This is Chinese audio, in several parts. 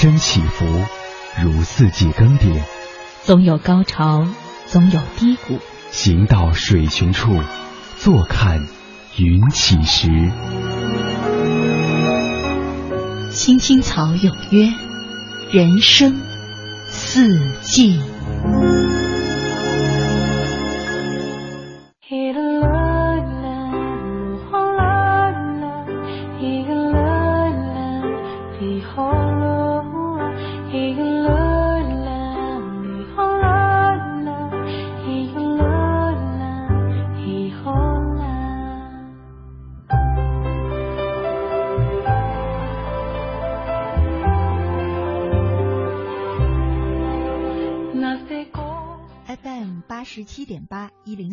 生起伏，如四季更迭，总有高潮，总有低谷。行到水穷处，坐看云起时。青青草有约，人生四季。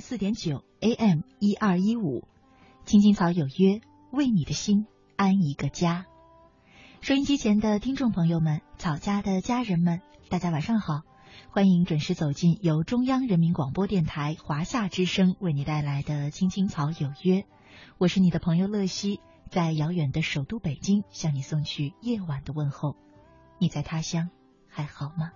四点九 AM 一二一五，青青草有约，为你的心安一个家。收音机前的听众朋友们，草家的家人们，大家晚上好，欢迎准时走进由中央人民广播电台华夏之声为你带来的青青草有约。我是你的朋友乐西，在遥远的首都北京向你送去夜晚的问候。你在他乡还好吗？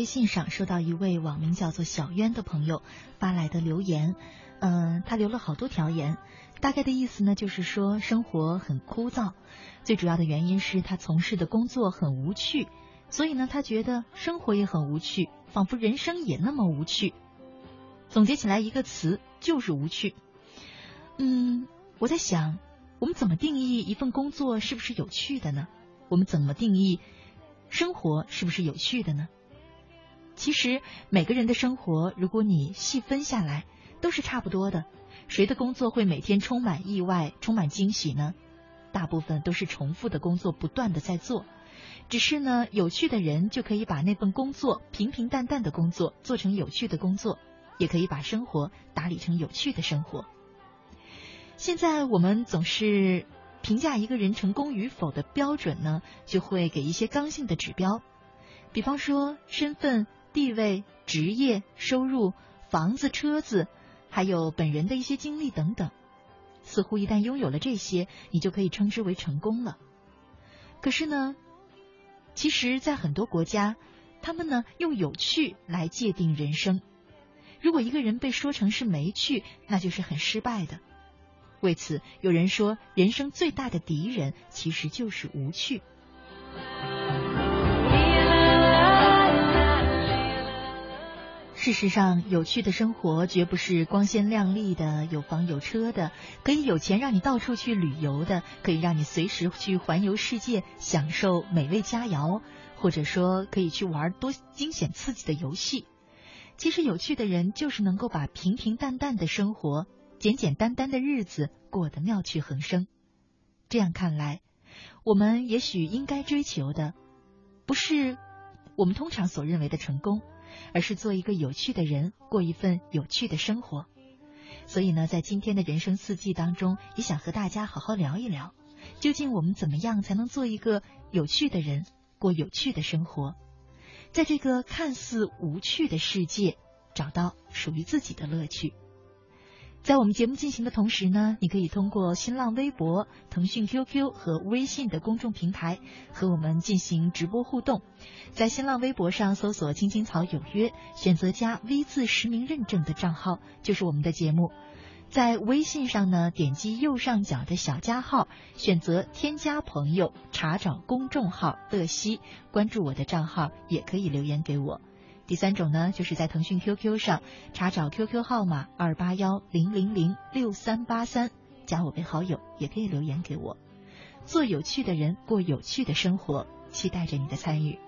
微信上收到一位网名叫做小渊的朋友发来的留言，嗯，他留了好多条言，大概的意思呢就是说生活很枯燥，最主要的原因是他从事的工作很无趣，所以呢他觉得生活也很无趣，仿佛人生也那么无趣。总结起来一个词就是无趣。嗯，我在想，我们怎么定义一份工作是不是有趣的呢？我们怎么定义？生活是不是有趣的呢？其实每个人的生活，如果你细分下来，都是差不多的。谁的工作会每天充满意外、充满惊喜呢？大部分都是重复的工作，不断的在做。只是呢，有趣的人就可以把那份工作平平淡淡的工作做成有趣的工作，也可以把生活打理成有趣的生活。现在我们总是。评价一个人成功与否的标准呢，就会给一些刚性的指标，比方说身份、地位、职业、收入、房子、车子，还有本人的一些经历等等。似乎一旦拥有了这些，你就可以称之为成功了。可是呢，其实，在很多国家，他们呢用有趣来界定人生。如果一个人被说成是没趣，那就是很失败的。为此，有人说，人生最大的敌人其实就是无趣。事实上，有趣的生活绝不是光鲜亮丽的、有房有车的，可以有钱让你到处去旅游的，可以让你随时去环游世界、享受美味佳肴，或者说可以去玩多惊险刺激的游戏。其实，有趣的人就是能够把平平淡淡的生活。简简单单的日子过得妙趣横生，这样看来，我们也许应该追求的，不是我们通常所认为的成功，而是做一个有趣的人，过一份有趣的生活。所以呢，在今天的人生四季当中，也想和大家好好聊一聊，究竟我们怎么样才能做一个有趣的人，过有趣的生活，在这个看似无趣的世界，找到属于自己的乐趣。在我们节目进行的同时呢，你可以通过新浪微博、腾讯 QQ 和微信的公众平台和我们进行直播互动。在新浪微博上搜索“青青草有约”，选择加 V 字实名认证的账号就是我们的节目。在微信上呢，点击右上角的小加号，选择添加朋友，查找公众号“乐西”，关注我的账号，也可以留言给我。第三种呢，就是在腾讯 QQ 上查找 QQ 号码二八幺零零零六三八三，加我为好友，也可以留言给我。做有趣的人，过有趣的生活，期待着你的参与。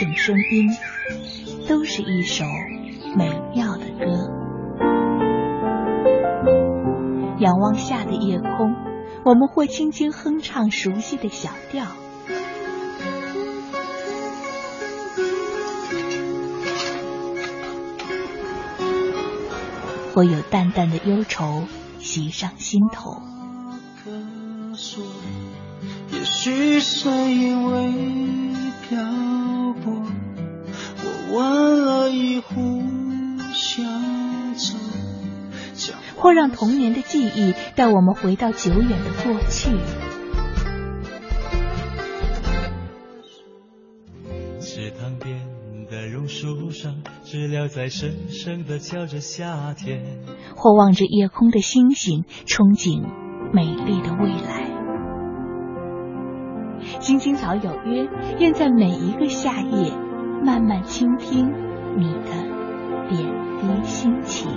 整种声音都是一首美妙的歌。仰望下的夜空我们会轻轻哼唱熟悉的小调。会有淡淡的忧愁袭上心头。也许是因为温了一壶香酒或让童年的记忆带我们回到久远的过去。池塘边的榕树上知了在声声的叫着夏天。或望着夜空的星星憧憬美丽的未来。青青草有约愿在每一个夏夜慢慢倾听你的点滴心情。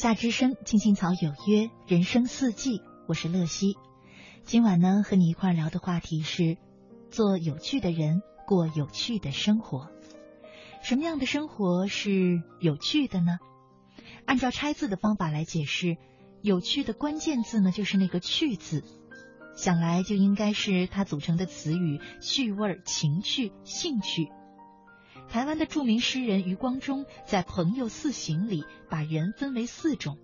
夏之声，青青草有约，人生四季，我是乐西。今晚呢，和你一块聊的话题是：做有趣的人，过有趣的生活。什么样的生活是有趣的呢？按照拆字的方法来解释，有趣的关键字呢，就是那个“趣”字。想来就应该是它组成的词语：趣味、情趣、兴趣。台湾的著名诗人余光中在《朋友四行》里把人分为四种：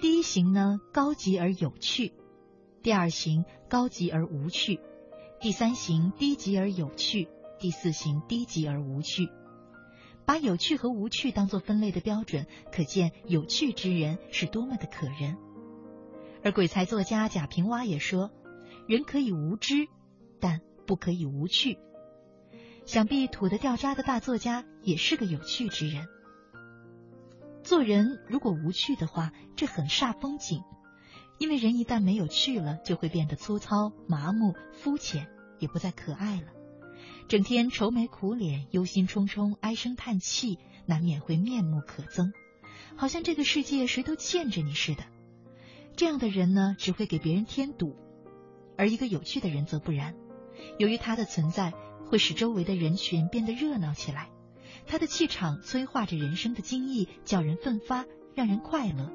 第一型呢，高级而有趣；第二型，高级而无趣；第三型，低级而有趣；第四型，低级而无趣。把有趣和无趣当做分类的标准，可见有趣之人是多么的可人。而鬼才作家贾平凹也说：“人可以无知，但不可以无趣。”想必土得掉渣的大作家也是个有趣之人。做人如果无趣的话，这很煞风景，因为人一旦没有趣了，就会变得粗糙、麻木、肤浅，也不再可爱了。整天愁眉苦脸、忧心忡忡、唉声叹气，难免会面目可憎，好像这个世界谁都欠着你似的。这样的人呢，只会给别人添堵；而一个有趣的人则不然，由于他的存在，会使周围的人群变得热闹起来。他的气场催化着人生的惊异，叫人奋发，让人快乐。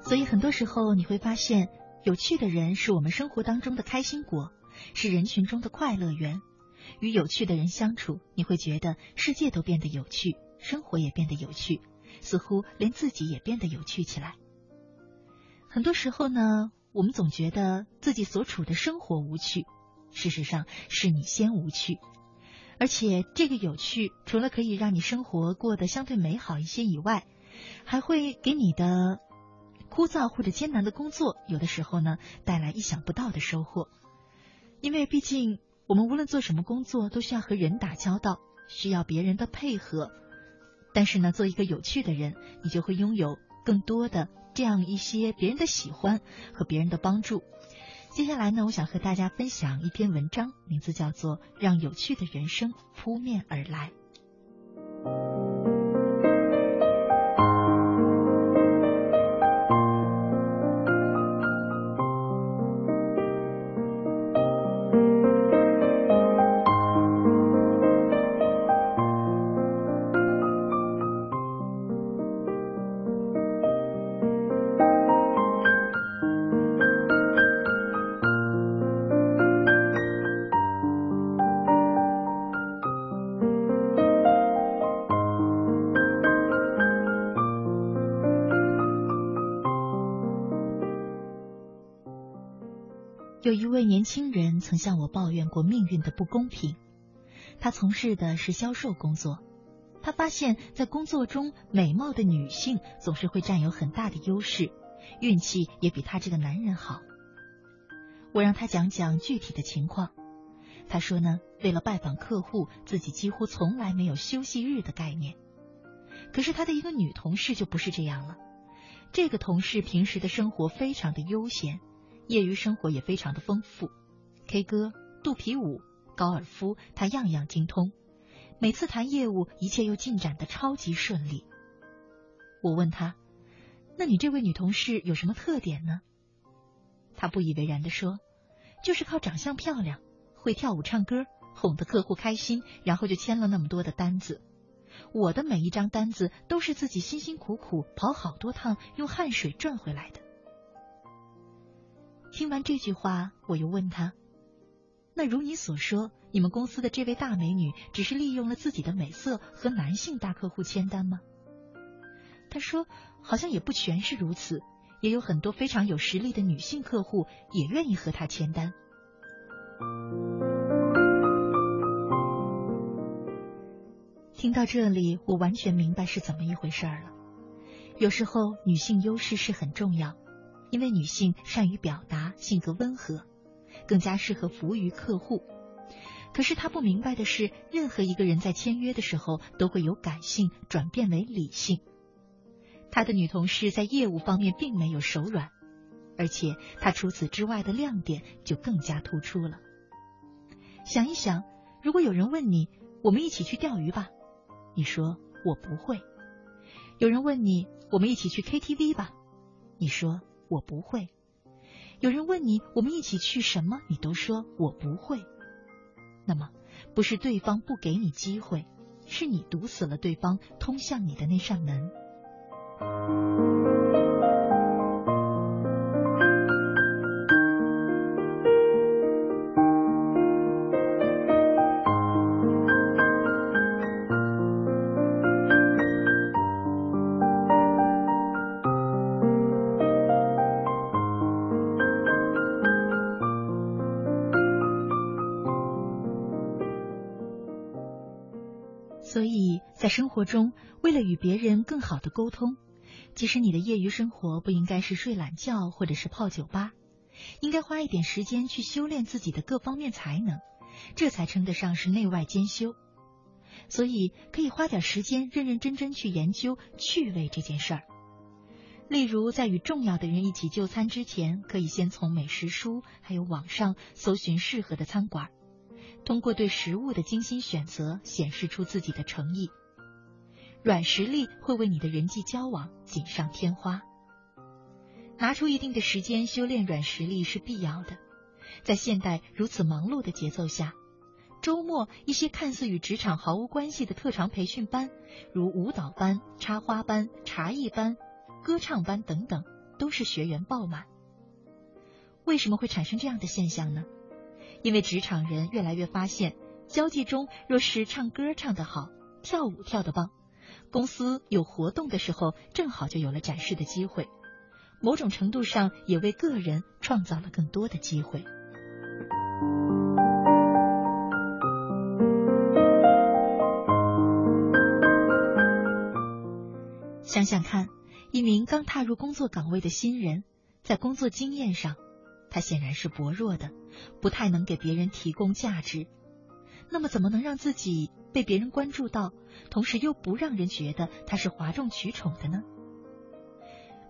所以很多时候你会发现，有趣的人是我们生活当中的开心果，是人群中的快乐源。与有趣的人相处，你会觉得世界都变得有趣，生活也变得有趣，似乎连自己也变得有趣起来。很多时候呢，我们总觉得自己所处的生活无趣，事实上是你先无趣。而且这个有趣，除了可以让你生活过得相对美好一些以外，还会给你的。枯燥或者艰难的工作，有的时候呢带来意想不到的收获。因为毕竟我们无论做什么工作，都需要和人打交道，需要别人的配合。但是呢，做一个有趣的人，你就会拥有更多的这样一些别人的喜欢和别人的帮助。接下来呢，我想和大家分享一篇文章，名字叫做《让有趣的人生扑面而来》。有一位年轻人曾向我抱怨过命运的不公平。他从事的是销售工作，他发现，在工作中，美貌的女性总是会占有很大的优势，运气也比他这个男人好。我让他讲讲具体的情况。他说呢，为了拜访客户，自己几乎从来没有休息日的概念。可是他的一个女同事就不是这样了。这个同事平时的生活非常的悠闲。业余生活也非常的丰富，K 歌、肚皮舞、高尔夫，他样样精通。每次谈业务，一切又进展的超级顺利。我问他：“那你这位女同事有什么特点呢？”他不以为然的说：“就是靠长相漂亮，会跳舞唱歌，哄得客户开心，然后就签了那么多的单子。我的每一张单子都是自己辛辛苦苦跑好多趟，用汗水赚回来的。”听完这句话，我又问他：“那如你所说，你们公司的这位大美女只是利用了自己的美色和男性大客户签单吗？”他说：“好像也不全是如此，也有很多非常有实力的女性客户也愿意和她签单。”听到这里，我完全明白是怎么一回事了。有时候，女性优势是很重要。因为女性善于表达，性格温和，更加适合服务于客户。可是她不明白的是，任何一个人在签约的时候都会由感性转变为理性。她的女同事在业务方面并没有手软，而且她除此之外的亮点就更加突出了。想一想，如果有人问你，我们一起去钓鱼吧，你说我不会；有人问你，我们一起去 KTV 吧，你说我不会；有人问你，我们一起去什么，你都说我不会。那么，不是对方不给你机会，是你堵死了对方通向你的那扇门。别人更好的沟通，其实你的业余生活不应该是睡懒觉或者是泡酒吧，应该花一点时间去修炼自己的各方面才能，这才称得上是内外兼修。所以可以花点时间认认真真去研究趣味这件事儿。例如，在与重要的人一起就餐之前，可以先从美食书还有网上搜寻适合的餐馆。通过对食物的精心选择，显示出自己的诚意。软实力会为你的人际交往锦上添花。拿出一定的时间修炼软实力是必要的。在现代如此忙碌的节奏下，周末一些看似与职场毫无关系的特长培训班，如舞蹈班、插花班、茶艺班、歌唱班等等，都是学员爆满。为什么会产生这样的现象呢？因为职场人越来越发现，交际中若是唱歌唱得好，跳舞跳得棒，公司有活动的时候正好就有了展示的机会，某种程度上也为个人创造了更多的机会。想想看，一名刚踏入工作岗位的新人，在工作经验上。他显然是薄弱的，不太能给别人提供价值。那么，怎么能让自己被别人关注到，同时又不让人觉得他是哗众取宠的呢？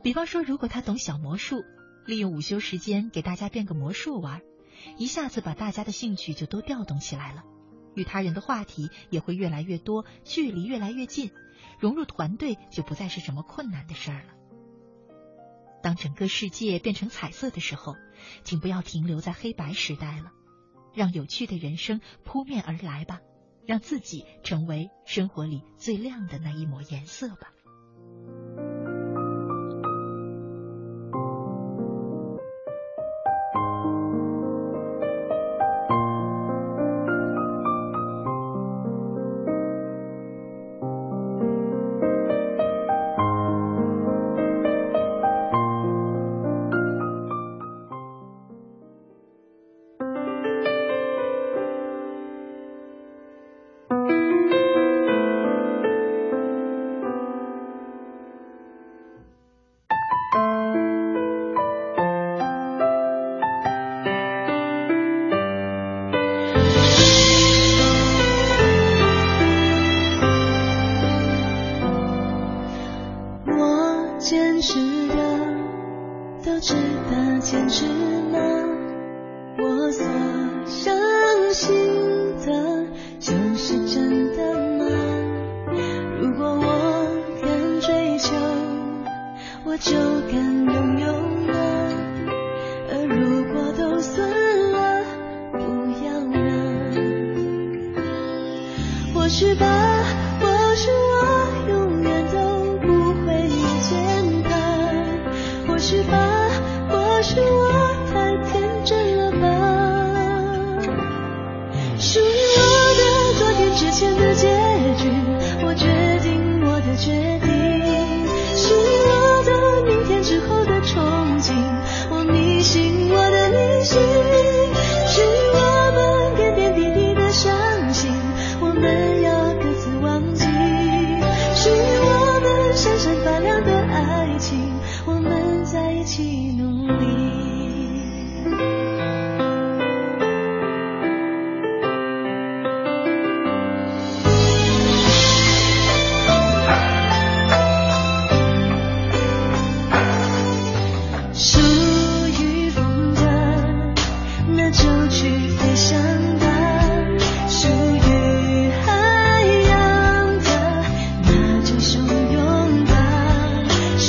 比方说，如果他懂小魔术，利用午休时间给大家变个魔术玩，一下子把大家的兴趣就都调动起来了，与他人的话题也会越来越多，距离越来越近，融入团队就不再是什么困难的事儿了。当整个世界变成彩色的时候，请不要停留在黑白时代了，让有趣的人生扑面而来吧，让自己成为生活里最亮的那一抹颜色吧。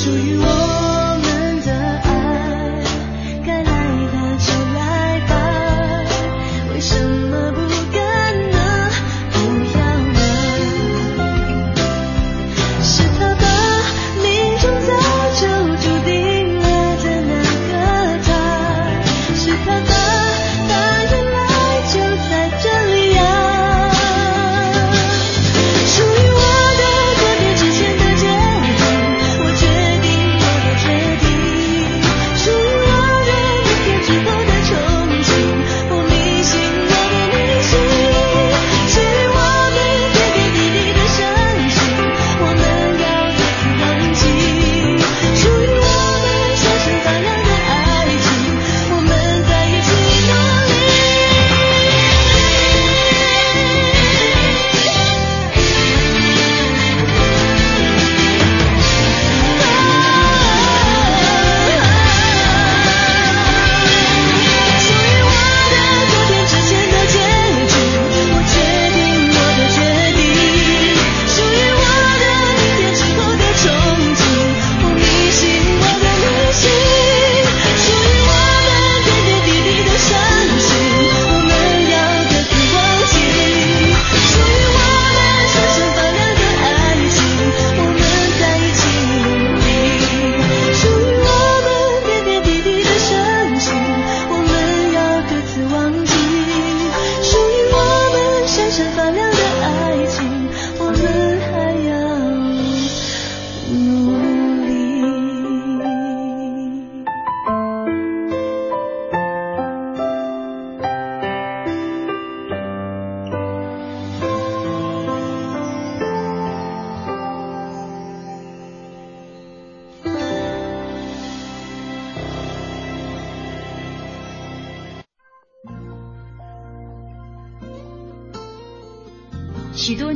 to you.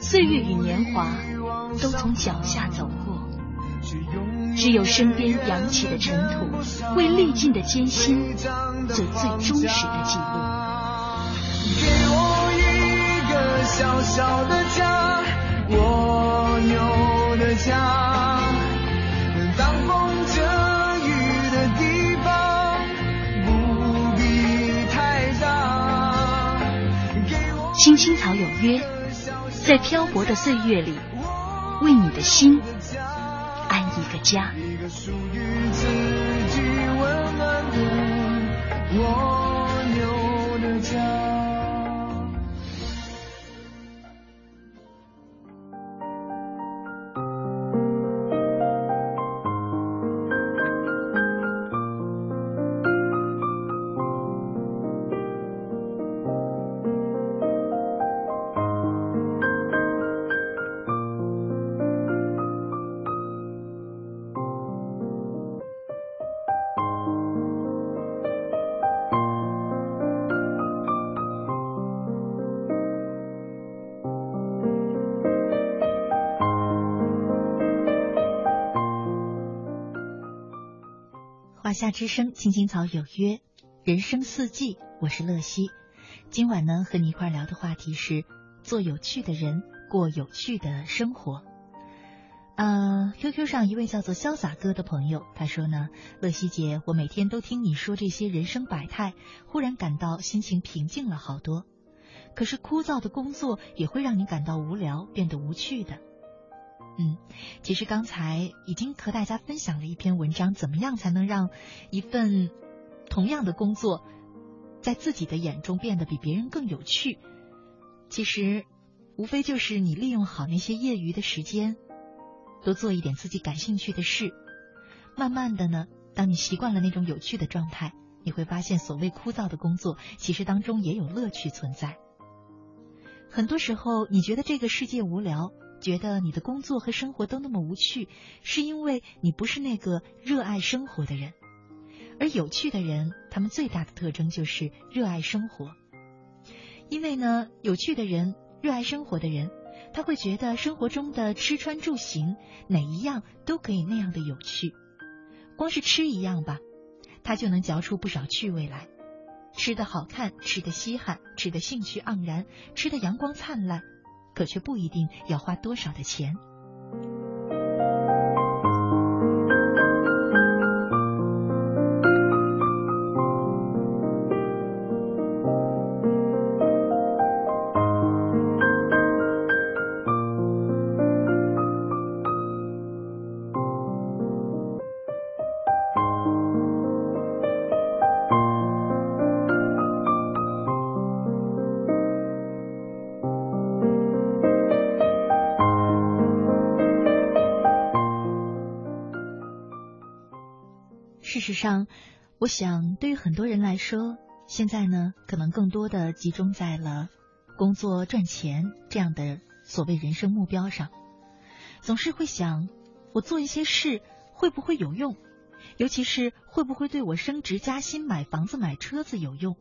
岁月与年华都从脚下走过，只有身边扬起的尘土，为历尽的艰辛做最忠实的记录。给我一个小小的家，蜗牛的家，当风遮雨的地方，不必太大。给青青草有约，在漂泊的岁月里，为你的心安一个家。一个属于自己温暖的蜗夏之声，青青草有约，人生四季，我是乐西。今晚呢，和你一块聊的话题是做有趣的人，过有趣的生活。呃，QQ 上一位叫做潇洒哥的朋友，他说呢，乐西姐，我每天都听你说这些人生百态，忽然感到心情平静了好多。可是枯燥的工作也会让你感到无聊，变得无趣的。嗯，其实刚才已经和大家分享了一篇文章，怎么样才能让一份同样的工作，在自己的眼中变得比别人更有趣？其实，无非就是你利用好那些业余的时间，多做一点自己感兴趣的事。慢慢的呢，当你习惯了那种有趣的状态，你会发现，所谓枯燥的工作，其实当中也有乐趣存在。很多时候，你觉得这个世界无聊。觉得你的工作和生活都那么无趣，是因为你不是那个热爱生活的人。而有趣的人，他们最大的特征就是热爱生活。因为呢，有趣的人、热爱生活的人，他会觉得生活中的吃穿住行哪一样都可以那样的有趣。光是吃一样吧，他就能嚼出不少趣味来。吃的好看，吃的稀罕，吃的兴趣盎然，吃的阳光灿烂。可却不一定要花多少的钱。上，我想对于很多人来说，现在呢，可能更多的集中在了工作赚钱这样的所谓人生目标上，总是会想，我做一些事会不会有用，尤其是会不会对我升职加薪、买房子、买车子有用。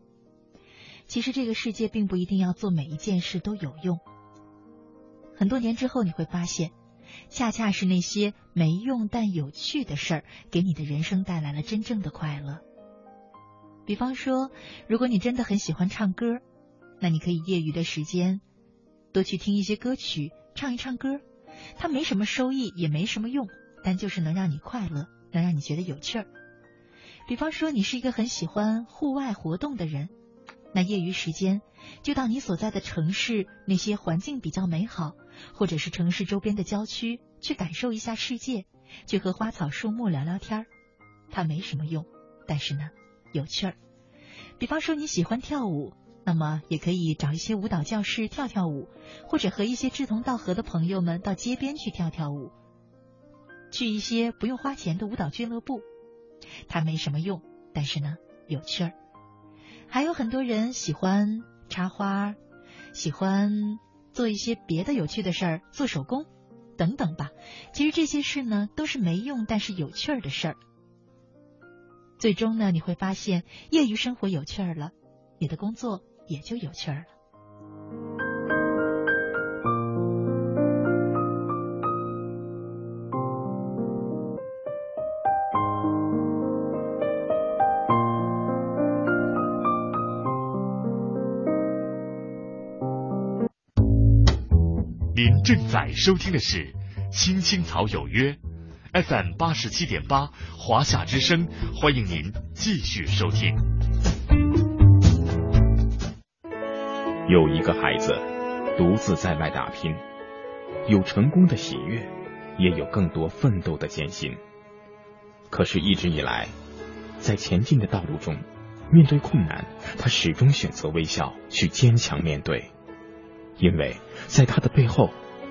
其实这个世界并不一定要做每一件事都有用，很多年之后你会发现。恰恰是那些没用但有趣的事儿，给你的人生带来了真正的快乐。比方说，如果你真的很喜欢唱歌，那你可以业余的时间多去听一些歌曲，唱一唱歌。它没什么收益，也没什么用，但就是能让你快乐，能让你觉得有趣儿。比方说，你是一个很喜欢户外活动的人，那业余时间就到你所在的城市那些环境比较美好。或者是城市周边的郊区，去感受一下世界，去和花草树木聊聊天儿。它没什么用，但是呢，有趣儿。比方说你喜欢跳舞，那么也可以找一些舞蹈教室跳跳舞，或者和一些志同道合的朋友们到街边去跳跳舞，去一些不用花钱的舞蹈俱乐部。它没什么用，但是呢有趣儿。还有很多人喜欢插花，喜欢做一些别的有趣的事儿，做手工等等吧。其实这些事呢都是没用但是有趣儿的事儿。最终呢你会发现，业余生活有趣儿了，你的工作。也就有趣儿了。正在收听的是《青青草有约》，FM 八十七点八，华夏之声，欢迎您继续收听。有一个孩子独自在外打拼，有成功的喜悦，也有更多奋斗的艰辛。可是，一直以来，在前进的道路中，面对困难，他始终选择微笑，去坚强面对，因为在他的背后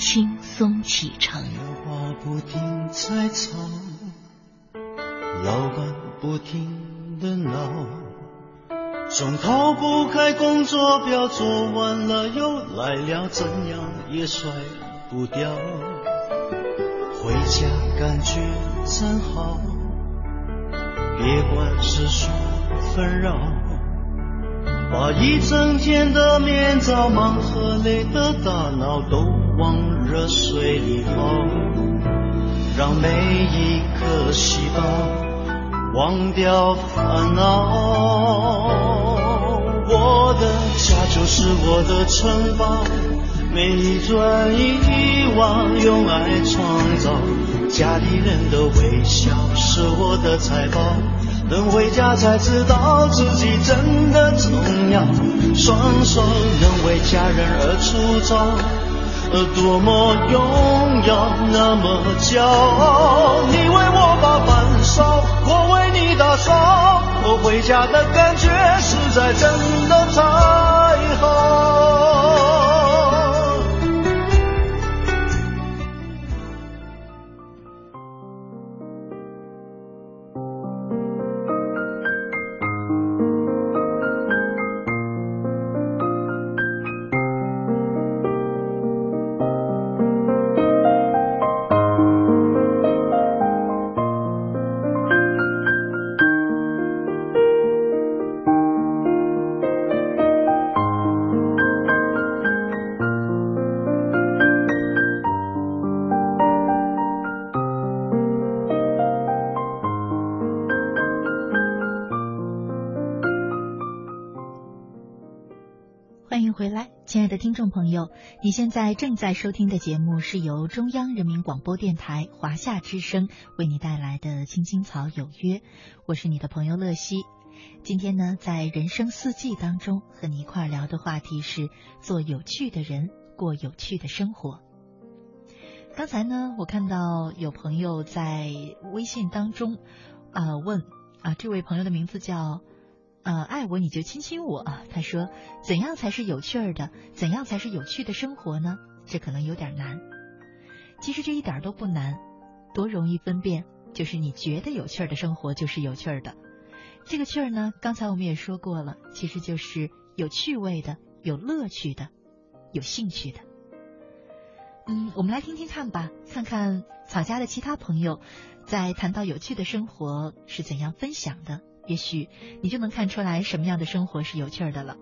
轻松启程。话不停在吵，老板不停的闹。总逃不开工作表，做完了又来了，怎样也甩不掉。回家感觉真好，别管世俗纷扰，把一整天的面罩、忙和累的大脑都往热水里泡，让每一颗细胞。忘掉烦恼，我的家就是我的城堡，每一砖一瓦用爱创造，家里人的微笑是我的财宝，等回家才知道自己真的重要，双手能为家人而粗糙。多么荣耀，那么骄傲！你为我把饭烧，我为你打扫，我回家的感觉实在真的太好。欢迎回来，亲爱的听众朋友，你现在正在收听的节目是由中央人民广播电台华夏之声为你带来的《青青草有约》，我是你的朋友乐西。今天呢，在人生四季当中和你一块聊的话题是做有趣的人，过有趣的生活。刚才呢，我看到有朋友在微信当中啊问啊，这位朋友的名字叫。呃，爱我你就亲亲我。他说：“怎样才是有趣儿的？怎样才是有趣的生活呢？这可能有点难。其实这一点都不难，多容易分辨。就是你觉得有趣儿的生活就是有趣儿的。这个趣儿呢，刚才我们也说过了，其实就是有趣味的、有乐趣的、有兴趣的。嗯，我们来听听看吧，看看草家的其他朋友在谈到有趣的生活是怎样分享的。”也许你就能看出来什么样的生活是有趣的了。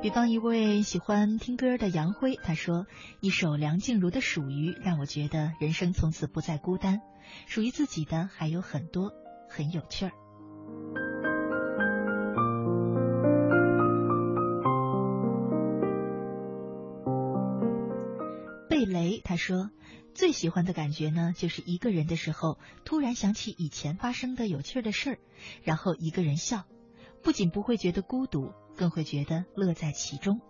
比方一位喜欢听歌的杨辉，他说：“一首梁静茹的《属于》让我觉得人生从此不再孤单，属于自己的还有很多，很有趣儿。”他说，最喜欢的感觉呢，就是一个人的时候，突然想起以前发生的有趣的事儿，然后一个人笑，不仅不会觉得孤独，更会觉得乐在其中。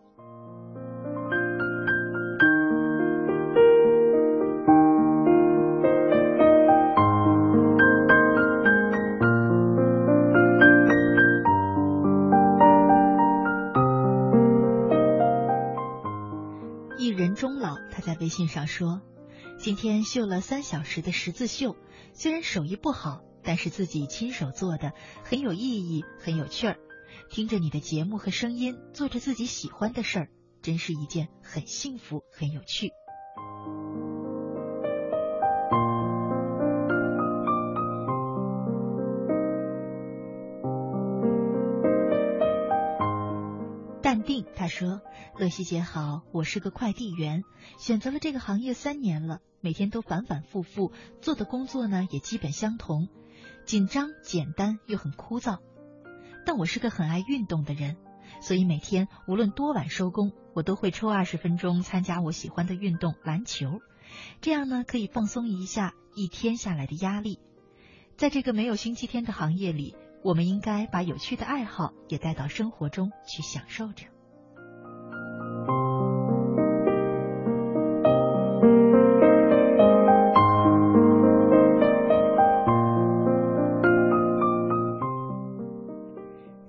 在微信上说，今天绣了三小时的十字绣，虽然手艺不好，但是自己亲手做的，很有意义，很有趣儿。听着你的节目和声音，做着自己喜欢的事儿，真是一件很幸福、很有趣。他说：“乐西姐好，我是个快递员，选择了这个行业三年了，每天都反反复复做的工作呢，也基本相同，紧张、简单又很枯燥。但我是个很爱运动的人，所以每天无论多晚收工，我都会抽二十分钟参加我喜欢的运动——篮球。这样呢，可以放松一下一天下来的压力。在这个没有星期天的行业里。”我们应该把有趣的爱好也带到生活中去享受着。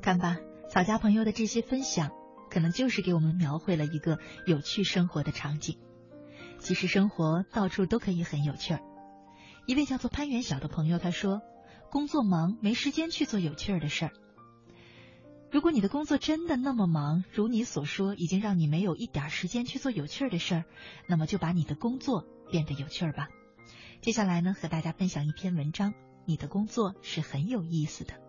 看吧，草家朋友的这些分享，可能就是给我们描绘了一个有趣生活的场景。其实生活到处都可以很有趣儿。一位叫做潘元晓的朋友他说。工作忙，没时间去做有趣儿的事儿。如果你的工作真的那么忙，如你所说，已经让你没有一点时间去做有趣儿的事儿，那么就把你的工作变得有趣儿吧。接下来呢，和大家分享一篇文章，你的工作是很有意思的。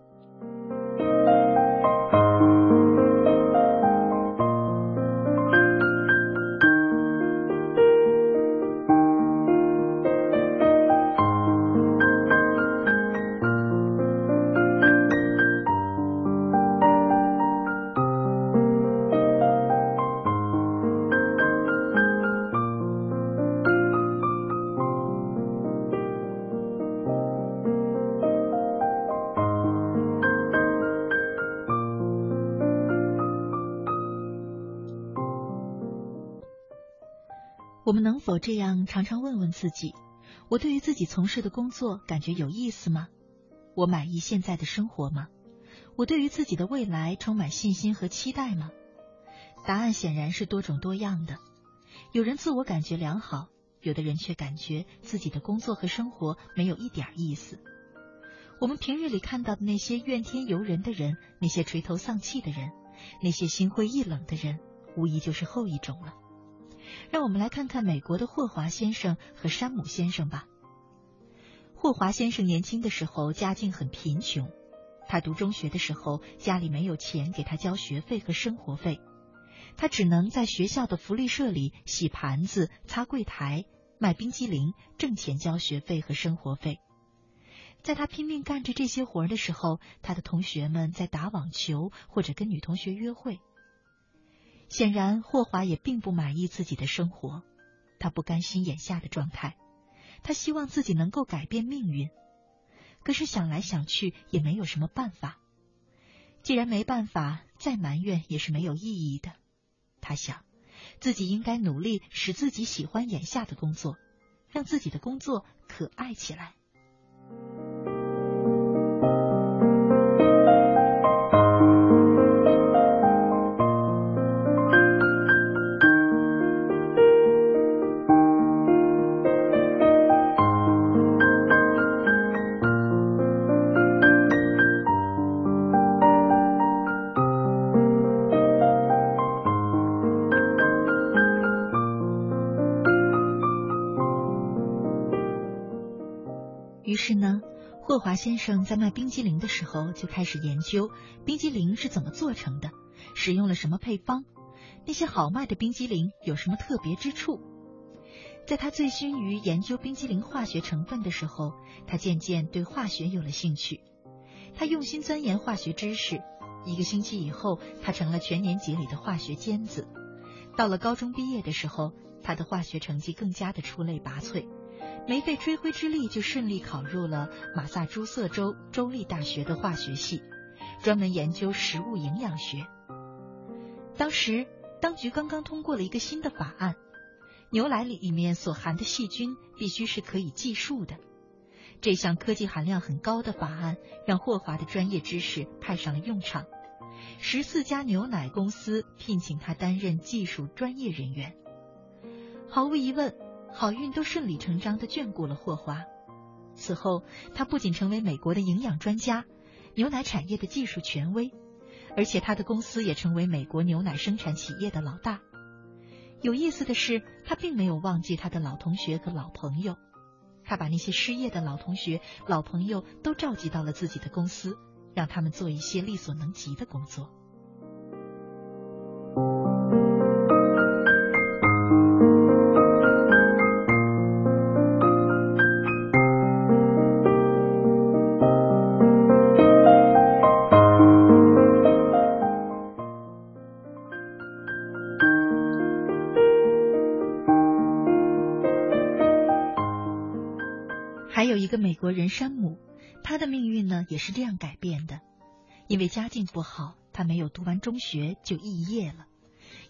否这样常常问问自己：我对于自己从事的工作感觉有意思吗？我满意现在的生活吗？我对于自己的未来充满信心和期待吗？答案显然是多种多样的。有人自我感觉良好，有的人却感觉自己的工作和生活没有一点意思。我们平日里看到的那些怨天尤人的人，那些垂头丧气的人，那些心灰意冷的人，无疑就是后一种了。让我们来看看美国的霍华先生和山姆先生吧。霍华先生年轻的时候家境很贫穷，他读中学的时候家里没有钱给他交学费和生活费，他只能在学校的福利社里洗盘子、擦柜台、卖冰激凌挣钱交学费和生活费。在他拼命干着这些活儿的时候，他的同学们在打网球或者跟女同学约会。显然，霍华也并不满意自己的生活，他不甘心眼下的状态，他希望自己能够改变命运。可是想来想去也没有什么办法。既然没办法，再埋怨也是没有意义的。他想，自己应该努力使自己喜欢眼下的工作，让自己的工作可爱起来。华先生在卖冰激凌的时候就开始研究冰激凌是怎么做成的，使用了什么配方，那些好卖的冰激凌有什么特别之处。在他醉心于研究冰激凌化学成分的时候，他渐渐对化学有了兴趣。他用心钻研化学知识，一个星期以后，他成了全年级里的化学尖子。到了高中毕业的时候，他的化学成绩更加的出类拔萃，没费吹灰之力就顺利考入了马萨诸塞州州立大学的化学系，专门研究食物营养学。当时当局刚刚通过了一个新的法案，牛奶里面所含的细菌必须是可以计数的。这项科技含量很高的法案，让霍华的专业知识派上了用场。十四家牛奶公司聘请他担任技术专业人员。毫无疑问，好运都顺理成章的眷顾了霍华。此后，他不仅成为美国的营养专家、牛奶产业的技术权威，而且他的公司也成为美国牛奶生产企业的老大。有意思的是，他并没有忘记他的老同学和老朋友，他把那些失业的老同学、老朋友都召集到了自己的公司。让他们做一些力所能及的工作。也是这样改变的。因为家境不好，他没有读完中学就肄业了，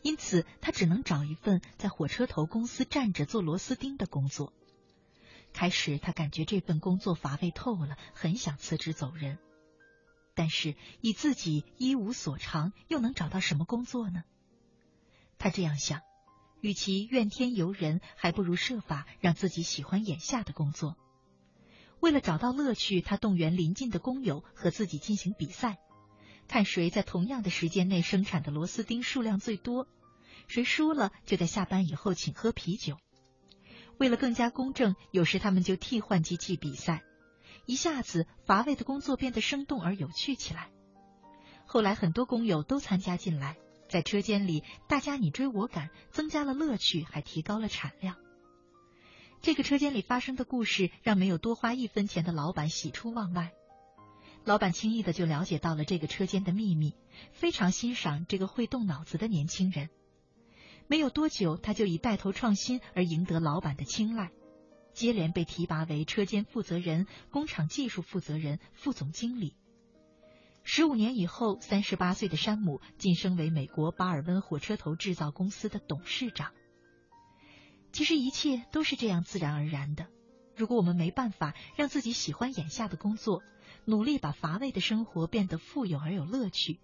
因此他只能找一份在火车头公司站着做螺丝钉的工作。开始，他感觉这份工作乏味透了，很想辞职走人。但是，以自己一无所长，又能找到什么工作呢？他这样想：与其怨天尤人，还不如设法让自己喜欢眼下的工作。为了找到乐趣，他动员邻近的工友和自己进行比赛，看谁在同样的时间内生产的螺丝钉数量最多。谁输了，就在下班以后请喝啤酒。为了更加公正，有时他们就替换机器比赛，一下子乏味的工作变得生动而有趣起来。后来很多工友都参加进来，在车间里大家你追我赶，增加了乐趣，还提高了产量。这个车间里发生的故事，让没有多花一分钱的老板喜出望外。老板轻易的就了解到了这个车间的秘密，非常欣赏这个会动脑子的年轻人。没有多久，他就以带头创新而赢得老板的青睐，接连被提拔为车间负责人、工厂技术负责人、副总经理。十五年以后，三十八岁的山姆晋升为美国巴尔温火车头制造公司的董事长。其实一切都是这样自然而然的。如果我们没办法让自己喜欢眼下的工作，努力把乏味的生活变得富有而有乐趣，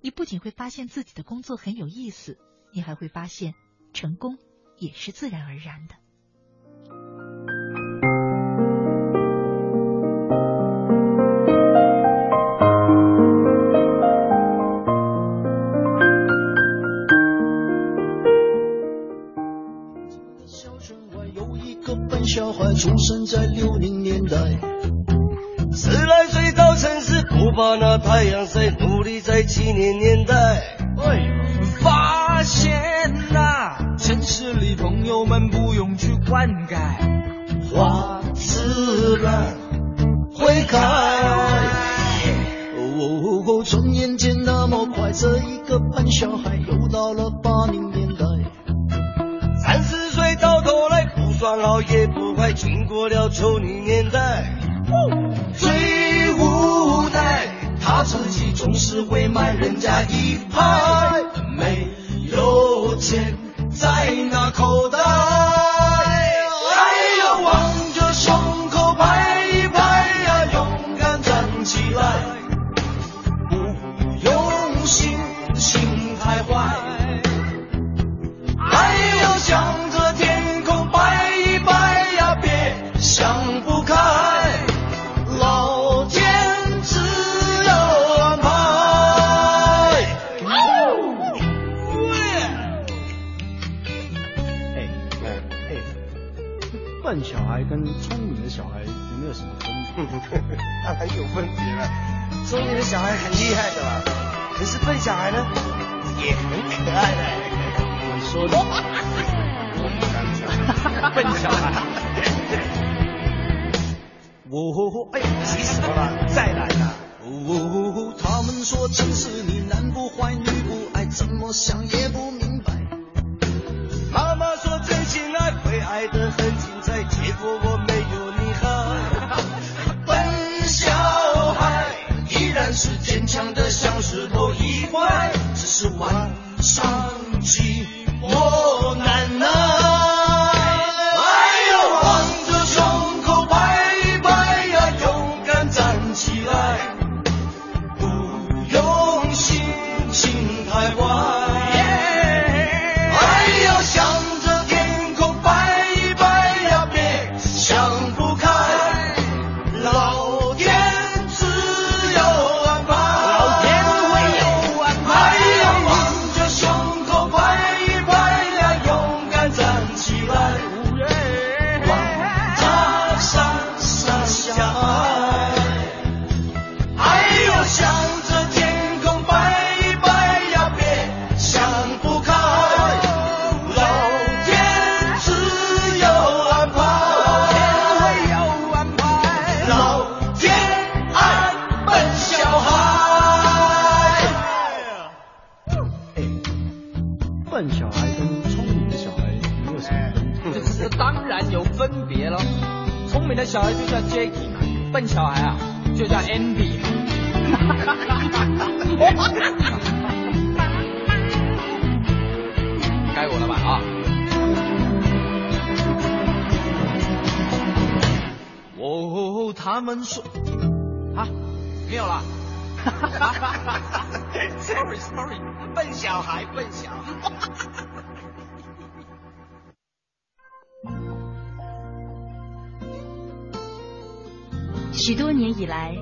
你不仅会发现自己的工作很有意思，你还会发现成功也是自然而然的。生在六零年代，十来岁到城市，不怕那太阳晒，努力在七零年代。发现呐，城市里朋友们不用去灌溉，花自然会开。哦，转眼间那么快，这一个笨小孩又到了八零经过了丑女年代，最无奈，他自己总是会慢人家一拍，孩跟聪明的小孩有没有什么分别？当然有分别了，聪明的小孩很厉害的嘛，可是笨小孩呢，也很可爱的。你说的，笨小孩。哦，哎，急死我了，再来啦！哦，他们说城市里男不坏女不爱，怎么想也不明白。的小孩就叫 Jacky 嘛，笨小孩啊就叫 Andy 嘛。该我了吧啊？哦，他们说啊，没有了。sorry sorry，笨小孩，笨小孩。许多年以来，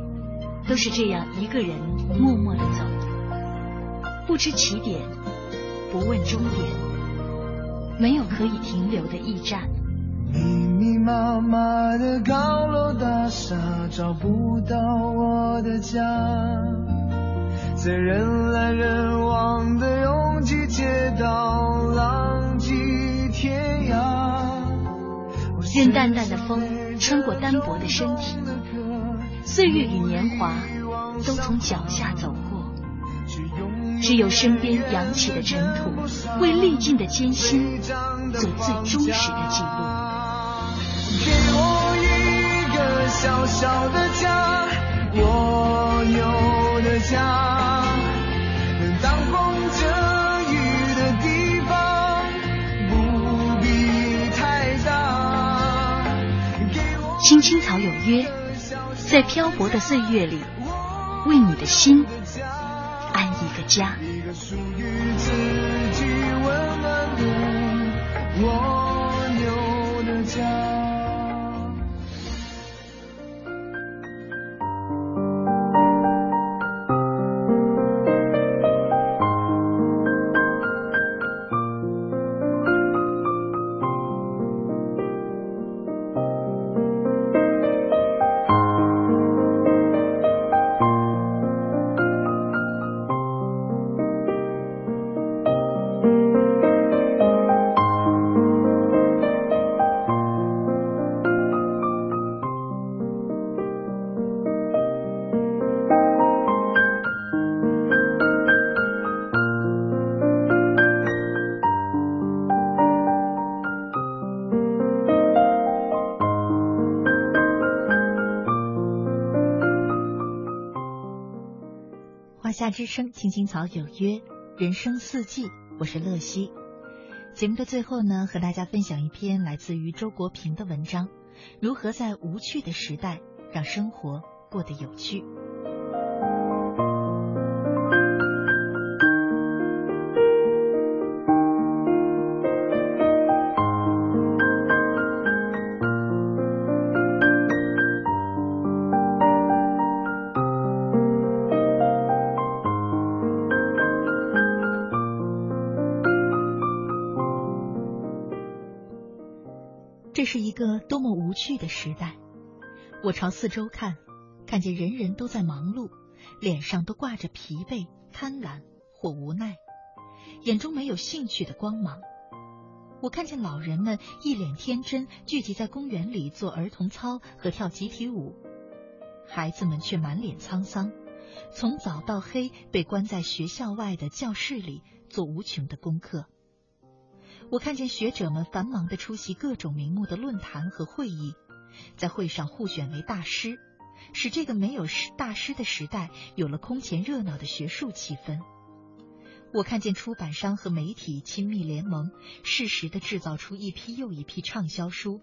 都是这样一个人默默的走，不知起点，不问终点，没有可以停留的驿站。密密麻麻的高楼大厦，找不到我的家。在人来人往的拥挤街道，浪迹天涯。任淡淡的风穿过单薄的身体，岁月与年华都从脚下走过，只有身边扬起的尘土，为历尽的艰辛做最忠实的记录。给我一个小小的家，我有的家，当风遮雨的地方，不必太大。青青草有约，在漂泊的岁月里，为你的心安一个家。一个属于自己温暖的之声，青青草有约，人生四季，我是乐西。节目的最后呢，和大家分享一篇来自于周国平的文章：如何在无趣的时代让生活过得有趣。我朝四周看，看见人人都在忙碌，脸上都挂着疲惫、贪婪或无奈，眼中没有兴趣的光芒。我看见老人们一脸天真，聚集在公园里做儿童操和跳集体舞，孩子们却满脸沧桑，从早到黑被关在学校外的教室里做无穷的功课。我看见学者们繁忙的出席各种名目的论坛和会议，在会上互选为大师，使这个没有大师的时代有了空前热闹的学术气氛。我看见出版商和媒体亲密联盟，适时的制造出一批又一批畅销书，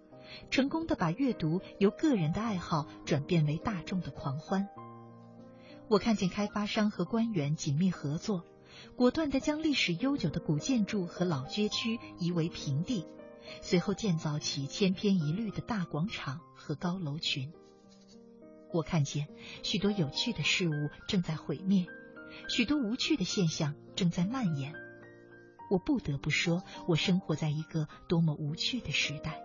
成功的把阅读由个人的爱好转变为大众的狂欢。我看见开发商和官员紧密合作。果断地将历史悠久的古建筑和老街区夷为平地，随后建造起千篇一律的大广场和高楼群。我看见许多有趣的事物正在毁灭，许多无趣的现象正在蔓延。我不得不说，我生活在一个多么无趣的时代。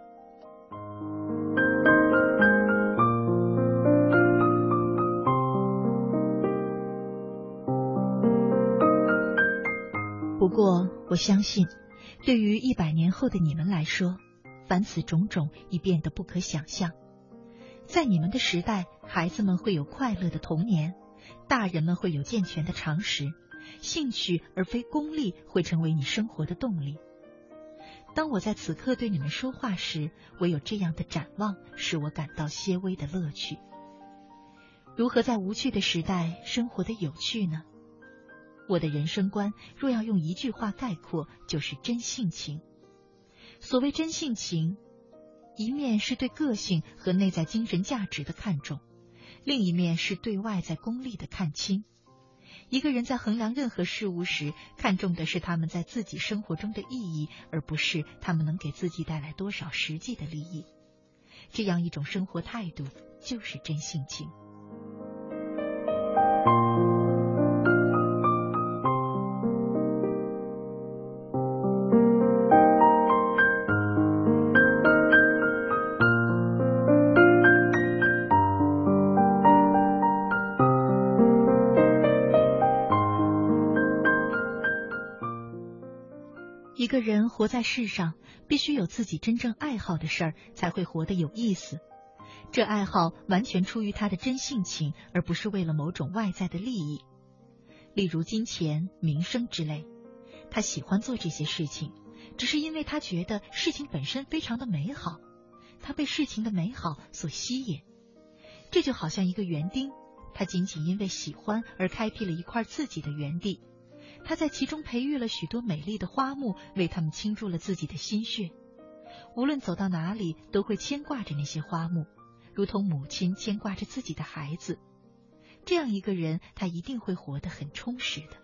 不过，我相信，对于一百年后的你们来说，凡此种种已变得不可想象。在你们的时代，孩子们会有快乐的童年，大人们会有健全的常识，兴趣而非功利会成为你生活的动力。当我在此刻对你们说话时，唯有这样的展望，使我感到些微的乐趣。如何在无趣的时代生活的有趣呢？我的人生观若要用一句话概括，就是真性情。所谓真性情，一面是对个性和内在精神价值的看重，另一面是对外在功利的看轻。一个人在衡量任何事物时，看重的是他们在自己生活中的意义，而不是他们能给自己带来多少实际的利益。这样一种生活态度，就是真性情。活在世上，必须有自己真正爱好的事儿，才会活得有意思。这爱好完全出于他的真性情，而不是为了某种外在的利益，例如金钱、名声之类。他喜欢做这些事情，只是因为他觉得事情本身非常的美好，他被事情的美好所吸引。这就好像一个园丁，他仅仅因为喜欢而开辟了一块自己的园地。他在其中培育了许多美丽的花木，为他们倾注了自己的心血。无论走到哪里，都会牵挂着那些花木，如同母亲牵挂着自己的孩子。这样一个人，他一定会活得很充实的。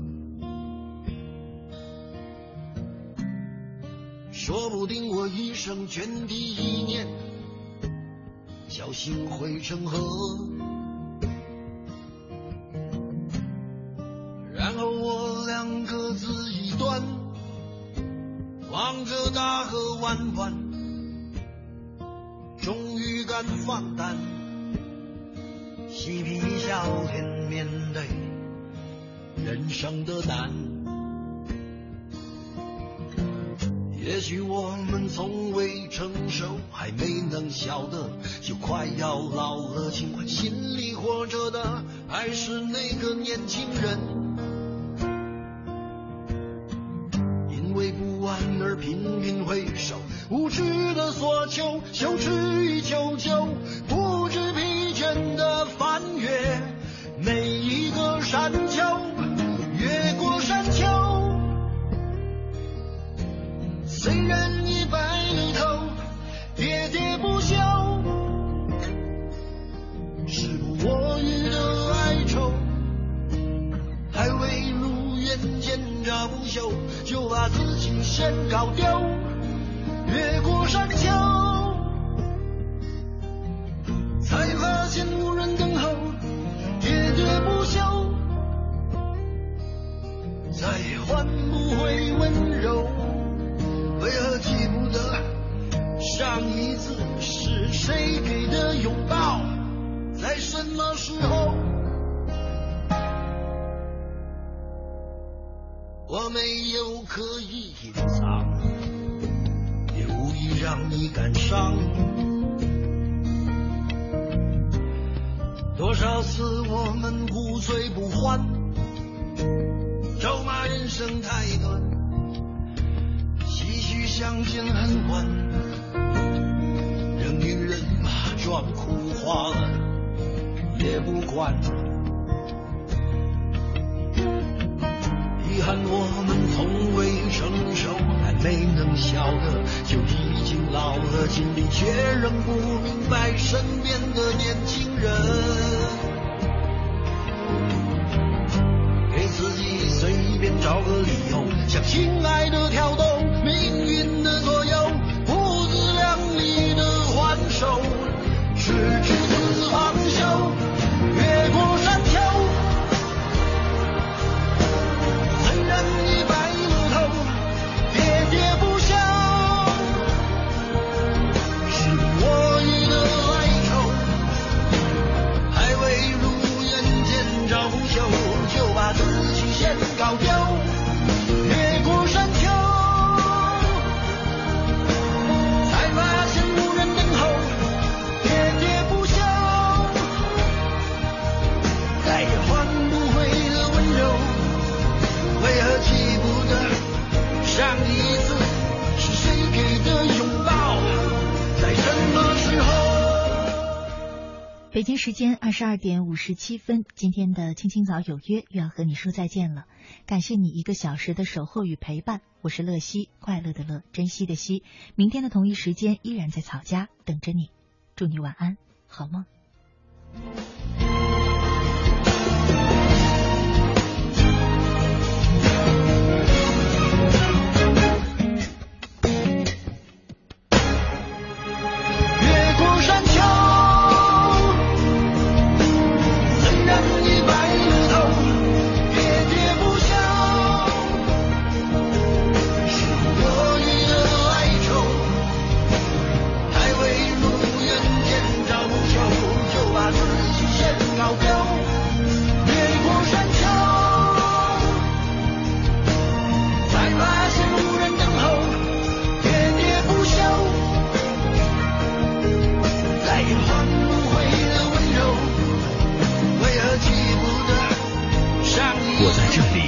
说不定我一生涓滴一念，侥幸汇成河，然后我俩各自一端，望着大河弯弯，终于敢放胆，嬉皮笑脸面对人生的难。从未成熟，还没能晓得，就快要老了。尽管心里活着的还是那个年轻，时间二十二点五十七分今天的青青早有约又要和你说再见了。感谢你一个小时的守候与陪伴我是乐西快乐的乐珍惜的惜。明天的同一时间依然在草家等着你。祝你晚安好梦。我在这里。